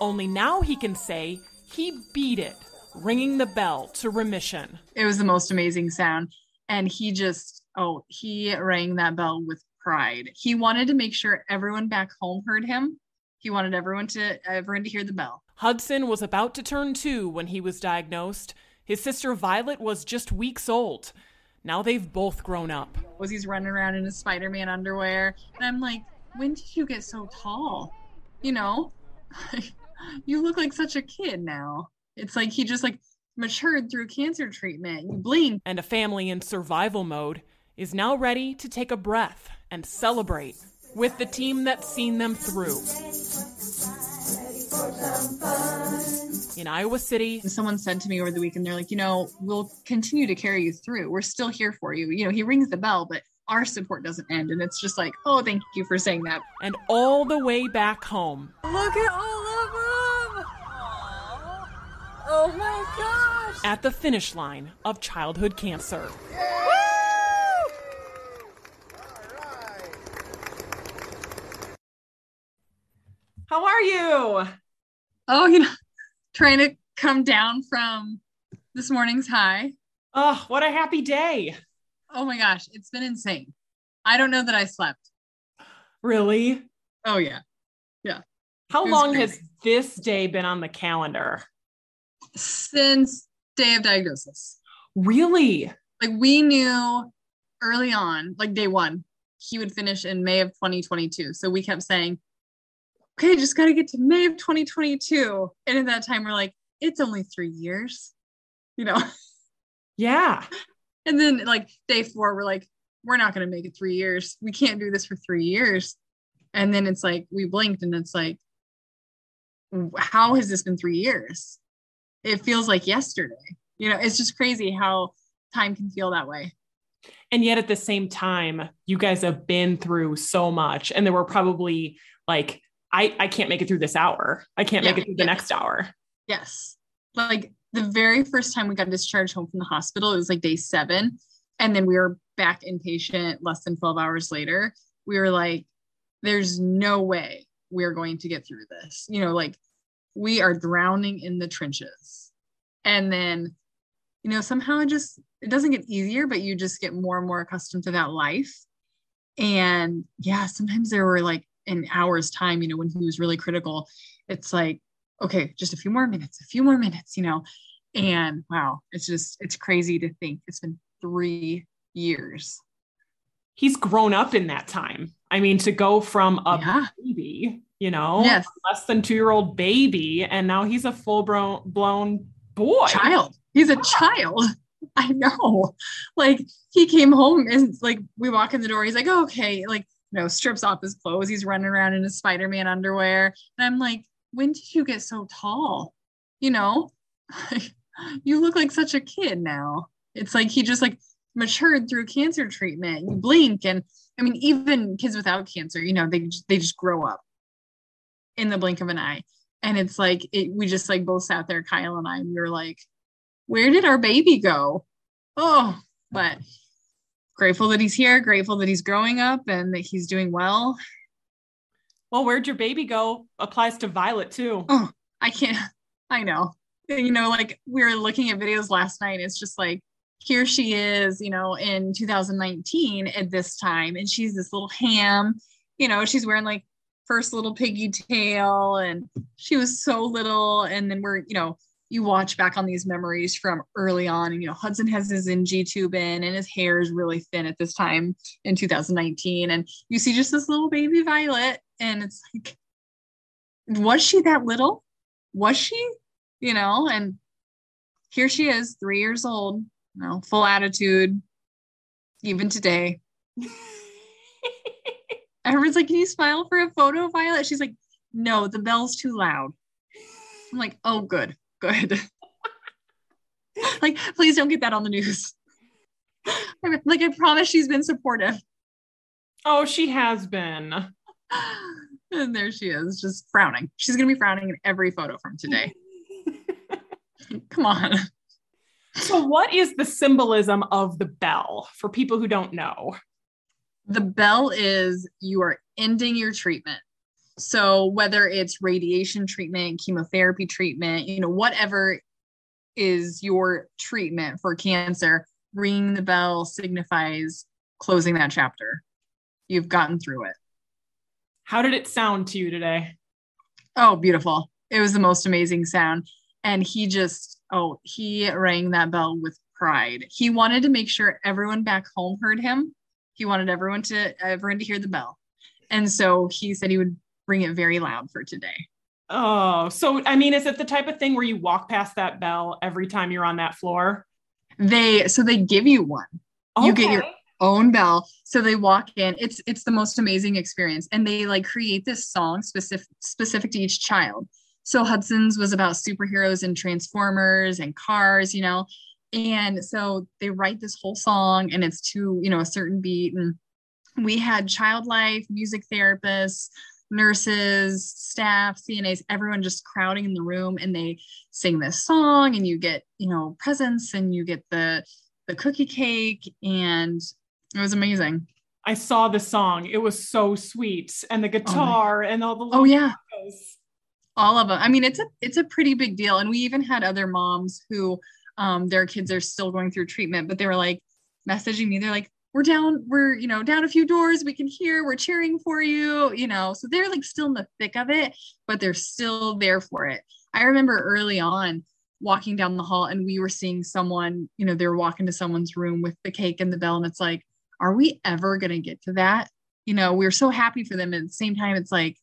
Only now he can say he beat it, ringing the bell to remission. It was the most amazing sound. And he just oh, he rang that bell with pride. He wanted to make sure everyone back home heard him. He wanted everyone to everyone to hear the bell. Hudson was about to turn 2 when he was diagnosed. His sister Violet was just weeks old. Now they've both grown up. Was he's running around in his Spider-Man underwear, and I'm like, when did you get so tall? You know, you look like such a kid now. It's like he just like matured through cancer treatment. You blink. And a family in survival mode is now ready to take a breath and celebrate with the team that's seen them through. In Iowa City, someone said to me over the weekend, they're like, you know, we'll continue to carry you through. We're still here for you. You know, he rings the bell, but our support doesn't end. And it's just like, oh, thank you for saying that. And all the way back home. Look at all of them. Oh my gosh. At the finish line of childhood cancer. How are you? Oh, you know, trying to come down from this morning's high. Oh, what a happy day. Oh my gosh, it's been insane. I don't know that I slept. Really? Oh, yeah. Yeah. How long crazy. has this day been on the calendar? Since day of diagnosis. Really? Like we knew early on, like day one, he would finish in May of 2022. So we kept saying, okay, just got to get to May of 2022. And at that time, we're like, it's only three years, you know? Yeah. And then like day four, we're like, we're not going to make it three years. We can't do this for three years. And then it's like, we blinked and it's like, how has this been three years? It feels like yesterday. You know, it's just crazy how time can feel that way. And yet at the same time, you guys have been through so much. And there were probably like, I, I can't make it through this hour. I can't make it through the next hour. Yes. Like the very first time we got discharged home from the hospital, it was like day seven. And then we were back inpatient less than 12 hours later. We were like, there's no way we're going to get through this. You know, like we are drowning in the trenches. And then, you know, somehow it just it doesn't get easier, but you just get more and more accustomed to that life. And yeah, sometimes there were like in hours time, you know, when he was really critical, it's like, okay, just a few more minutes, a few more minutes, you know. And wow, it's just it's crazy to think it's been three years. He's grown up in that time. I mean, to go from a Yeah. baby, you know, Yes. less than two year old baby, and now he's a full blown blown boy. child. He's a child. I know. Like he came home and like we walk in the door. He's like, oh, okay, like you know, strips off his clothes. He's running around in his Spider-Man underwear. And I'm like, when did you get so tall? You know, you look like such a kid now. It's like he just like matured through cancer treatment. You blink, and I mean, even kids without cancer, you know, they they just grow up in the blink of an eye. And it's like it, we just like both sat there, Kyle and I, and we were like, where did our baby go? Oh, but grateful that he's here, grateful that he's growing up and that he's doing well. Well, where'd your baby go? Applies to Violet too. Oh, I can't, I know. You know, like we were looking at videos last night. It's just like, here she is, you know, in 2019 at this time, and she's this little ham, you know, she's wearing like first little piggy tail, and she was so little. And then we're, you know, you watch back on these memories from early on, and you know, Hudson has his NG tube in, and his hair is really thin at this time in 2019. And you see just this little baby Violet, and it's like, was she that little? Was she? You know, and here she is, three years old, you know, full attitude, even today. Everyone's like, Can you smile for a photo, Violet? She's like, No, the bell's too loud. I'm like, Oh, good, good. like, please don't get that on the news. like, I promise she's been supportive. Oh, she has been. And there she is, just frowning. She's going to be frowning in every photo from today. Come on. So, what is the symbolism of the bell for people who don't know? The bell is you are ending your treatment. So whether it's radiation treatment, chemotherapy treatment, you know, whatever is your treatment for cancer, ringing the bell signifies closing that chapter. You've gotten through it. How did it sound to you today? Oh, beautiful. It was the most amazing sound. And he just, oh, he rang that bell with pride. He wanted to make sure everyone back home heard him. He wanted everyone to everyone to hear the bell. And so he said he would ring it very loud for today. Oh, so I mean, is it the type of thing where you walk past that bell every time you're on that floor? They so they give you one. You get your own bell. So they walk in. It's it's the most amazing experience. And they like create this song specific specific to each child. So Hudson's was about superheroes and transformers and cars, you know. And so they write this whole song and it's to, you know, a certain beat. And we had child life, music therapists, nurses, staff, CNAs, everyone just crowding in the room and they sing this song and you get, you know, presents and you get the the cookie cake and it was amazing. I saw the song. It was so sweet. And the guitar and all the Oh yeah, logos. all of them. I mean, it's a it's a pretty big deal. And we even had other moms who um their kids are still going through treatment, but they were like messaging me. They're like, we're down, we're, you know, down a few doors. We can hear, we're cheering for you, you know. So they're like still in the thick of it, but they're still there for it. I remember early on walking down the hall and we were seeing someone, you know, they were walking to someone's room with the cake and the bell. And it's like, are we ever gonna get to that? You know, we are so happy for them. At the same time, it's like,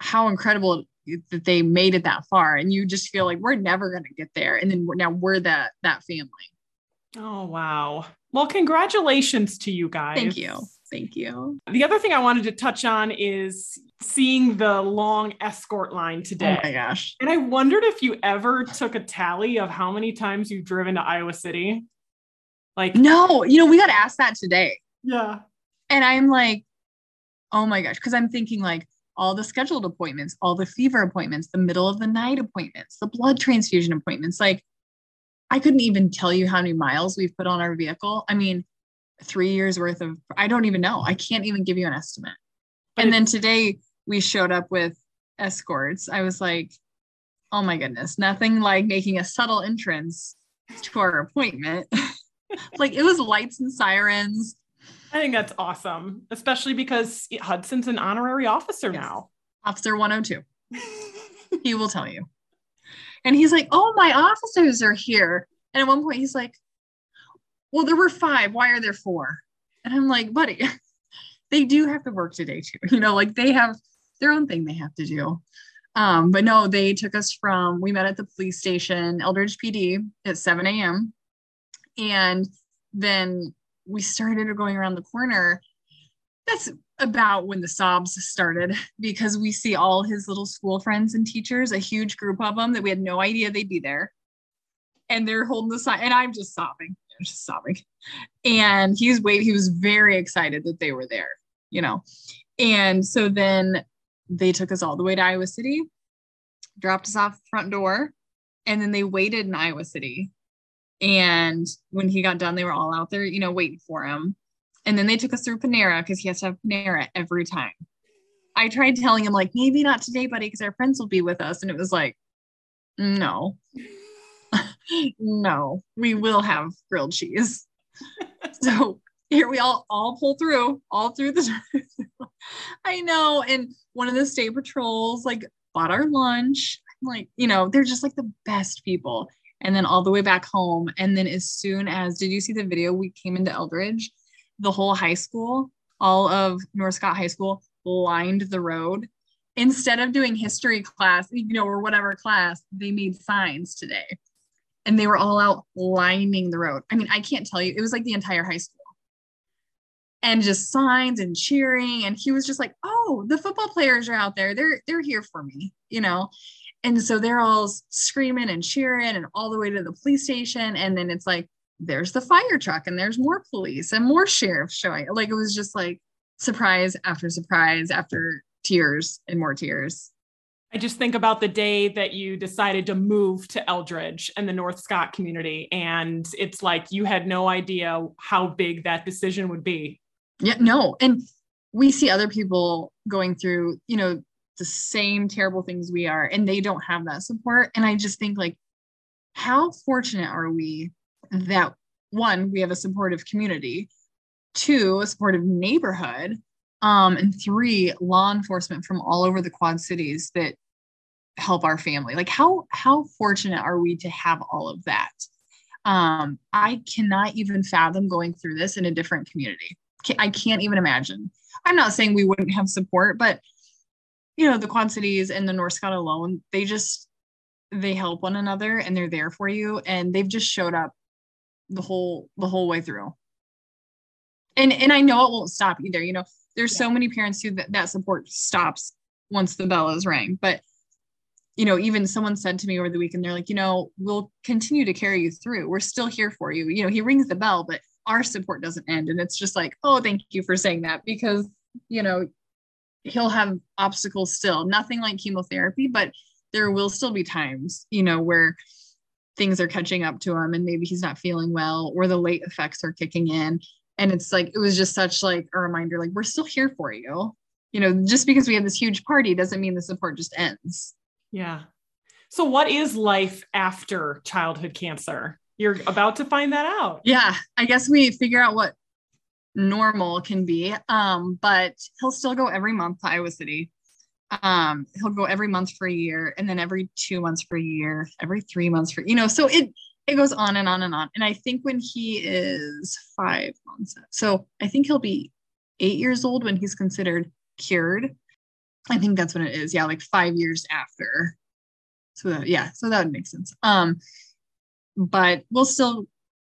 how incredible that they made it that far and you just feel like we're never going to get there and then we're, now we're that that family Oh, wow. Well, congratulations to you guys. thank you thank you The other thing I wanted to touch on is seeing the long escort line oh, today. oh my gosh And I wondered if you ever took a tally of how many times you've driven to Iowa City. Like, no you know we got asked that today yeah. and i'm like oh my gosh because i'm thinking like all the scheduled appointments all the fever appointments the middle of the night appointments the blood transfusion appointments like i couldn't even tell you how many miles we've put on our vehicle. I mean three years worth of i don't even know. I can't even give you an estimate. But and then today we showed up with escorts. I was like oh my goodness nothing like making a subtle entrance to our appointment. Like it was lights and sirens. I think that's awesome, especially because Hudson's an honorary officer Yes. now. officer 102 he will tell you. And he's like, Oh, my officers are here. And at one point, he's like, Well, there were five. Why are there four? And I'm like, Buddy, they do have to work today, too. You know, like they have their own thing they have to do. Um, but no, they took us from, we met at the police station, Eldridge PD at 7 a.m. And then we started going around the corner. That's about when the sobs started because we see all his little school friends and teachers, a huge group of them that we had no idea they'd be there. And they're holding the sign, and I'm just sobbing, I'm just sobbing. And he's wait, he was very excited that they were there, you know. And so then they took us all the way to Iowa City, dropped us off front door, and then they waited in Iowa City. And when he got done, they were all out there, you know, waiting for him. And then they took us through Panera because he has to have Panera every time. I tried telling him, like, maybe not today, buddy, because our friends will be with us. And it was like, no, no, we will have grilled cheese. so here we all all pull through, all through the I know. And one of the state patrols like bought our lunch. Like, you know, they're just like the best people. And then all the way back home. And then as soon as did you see the video? We came into Eldridge, the whole high school, all of North Scott High School lined the road. Instead of doing history class, you know, or whatever class, they made signs today. And they were all out lining the road. I mean, I can't tell you, it was like the entire high school and just signs and cheering and he was just like oh the football players are out there they're they're here for me you know and so they're all screaming and cheering and all the way to the police station and then it's like there's the fire truck and there's more police and more sheriffs showing like it was just like surprise after surprise after tears and more tears I just think about the day that you decided to move to Eldridge and the North Scott community. And it's like you had no idea how big that decision would be. Yeah, no. And we see other people going through, you know, the same terrible things we are, and they don't have that support. And I just think, like, how fortunate are we that one, we have a supportive community, two, a supportive neighborhood, um, and three, law enforcement from all over the Quad Cities that help our family. Like, how how fortunate are we to have all of that? Um, I cannot even fathom going through this in a different community. I can't even imagine. I'm not saying we wouldn't have support, but you know, the Quad Cities and the North Scott alone, they just they help one another and they're there for you, and they've just showed up the whole the whole way through. And and I know it won't stop either. You know, there's so many parents who that, that support stops once the bell is rang, but you know, even someone said to me over the weekend, they're like, you know, we'll continue to carry you through. We're still here for you. You know, he rings the bell, but our support doesn't end. And it's just like, oh, thank you for saying that because, you know, he'll have obstacles still, nothing like chemotherapy, but there will still be times, you know, where things are catching up to him and maybe he's not feeling well or the late effects are kicking in. And it's like, it was just such like a reminder, like, we're still here for you. You know, just because we have this huge party doesn't mean the support just ends. Yeah. So, what is life after childhood cancer? You're about to find that out. yeah i guess we figure out what normal can be um but he'll still go every month to iowa city um he'll go every month for a year and then every two months for a year every three months for you know so it it goes on and on and on and i think when he is five months so i think he'll be eight years old when he's considered cured I think that's what it is. Yeah, like five years after. So that, yeah, so that would make sense. Um, but we'll still,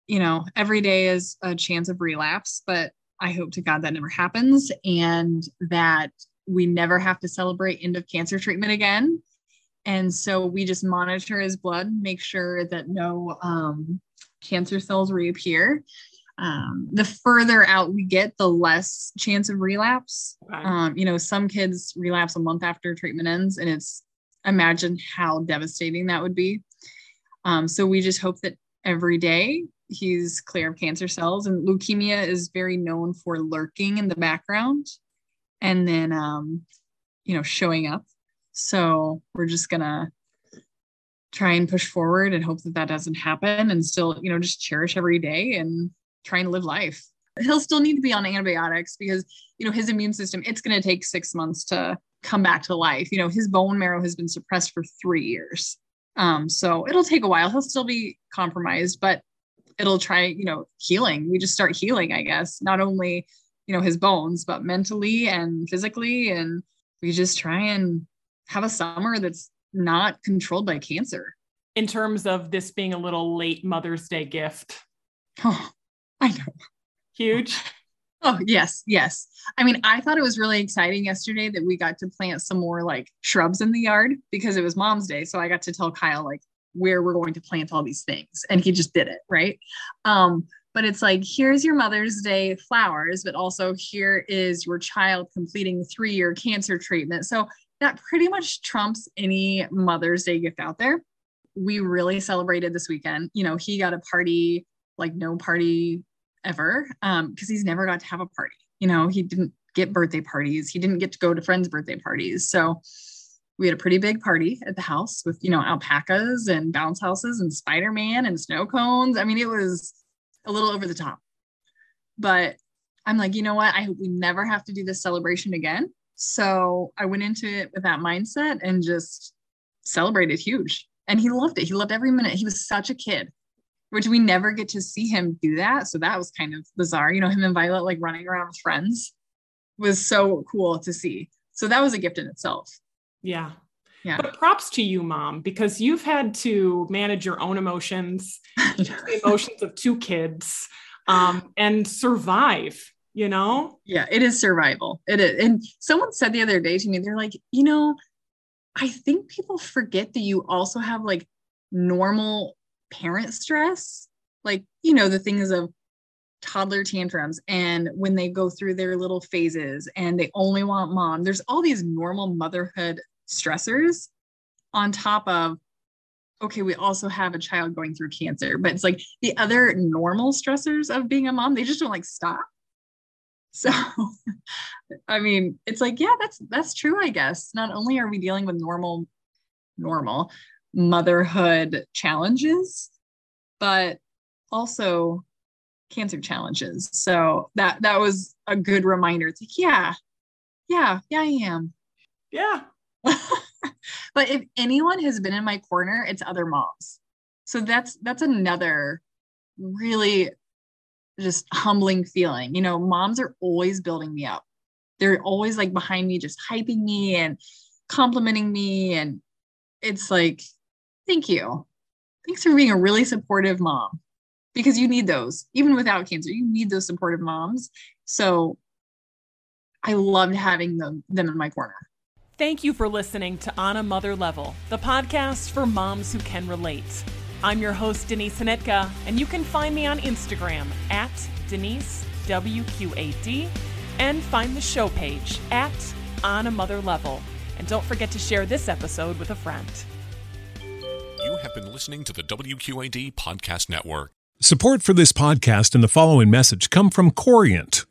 you know, every day is a chance of relapse, but I hope to God that never happens and that we never have to celebrate end of cancer treatment again. And so we just monitor his blood, make sure that no um, cancer cells reappear. Um, the further out we get, the less chance of relapse. Um, you know, some kids relapse a month after treatment ends, and it's imagine how devastating that would be. Um, so we just hope that every day he's clear of cancer cells, and leukemia is very known for lurking in the background and then, um, you know, showing up. So we're just gonna try and push forward and hope that that doesn't happen and still, you know, just cherish every day and try and live life. He'll still need to be on antibiotics because, you know, his immune system, it's going to take six months to come back to life. You know, his bone marrow has been suppressed for three years. Um, so it'll take a while. He'll still be compromised, but it'll try, you know, healing. We just start healing, I guess, not only, you know, his bones, but mentally and physically. And we just try and have a summer that's not controlled by cancer. In terms of this being a little late Mother's Day gift, Oh, I know. huge. Oh, yes, yes. I mean, I thought it was really exciting yesterday that we got to plant some more like shrubs in the yard because it was mom's day. So I got to tell Kyle like where we're going to plant all these things and he just did it, right? Um, but it's like here's your Mother's Day flowers, but also here is your child completing three-year cancer treatment. So that pretty much trumps any Mother's Day gift out there. We really celebrated this weekend. You know, he got a party like no party ever um because he's never got to have a party you know he didn't get birthday parties he didn't get to go to friends birthday parties so we had a pretty big party at the house with you know alpacas and bounce houses and spider-man and snow cones i mean it was a little over the top but i'm like you know what i hope we never have to do this celebration again so i went into it with that mindset and just celebrated huge and he loved it he loved every minute he was such a kid which we never get to see him do that. So that was kind of bizarre. You know, him and Violet like running around with friends was so cool to see. So that was a gift in itself. Yeah. Yeah. But props to you, mom, because you've had to manage your own emotions, the emotions of two kids, um, and survive, you know? yeah, it is survival. It is. And someone said the other day to me, they're like, you know, I think people forget that you also have like normal parent stress, like, you know, the things of toddler tantrums and when they go through their little phases and they only want mom. There's all these normal motherhood stressors on top of okay, we also have a child going through cancer, but it's like the other normal stressors of being a mom, they just don't like stop. So I mean, it's like, yeah, that's that's true, I guess. Not only are we dealing with normal, normal motherhood challenges, but also cancer challenges. So that that was a good reminder. It's like, yeah, yeah, yeah, I am. Yeah. But if anyone has been in my corner, it's other moms. So that's that's another really just humbling feeling. You know, moms are always building me up. They're always like behind me, just hyping me and complimenting me. And it's like, thank you. Thanks for being a really supportive mom because you need those, even without cancer, you need those supportive moms. So I loved having them, them in my corner. Thank you for listening to On a Mother Level, the podcast for moms who can relate. I'm your host, Denise Hnytka, and you can find me on Instagram at Denise WQAD and find the show page at On a Mother Level. And don't forget to share this episode with a friend. You have been listening to the WQAD Podcast Network. Support for this podcast and the following message come from Corient.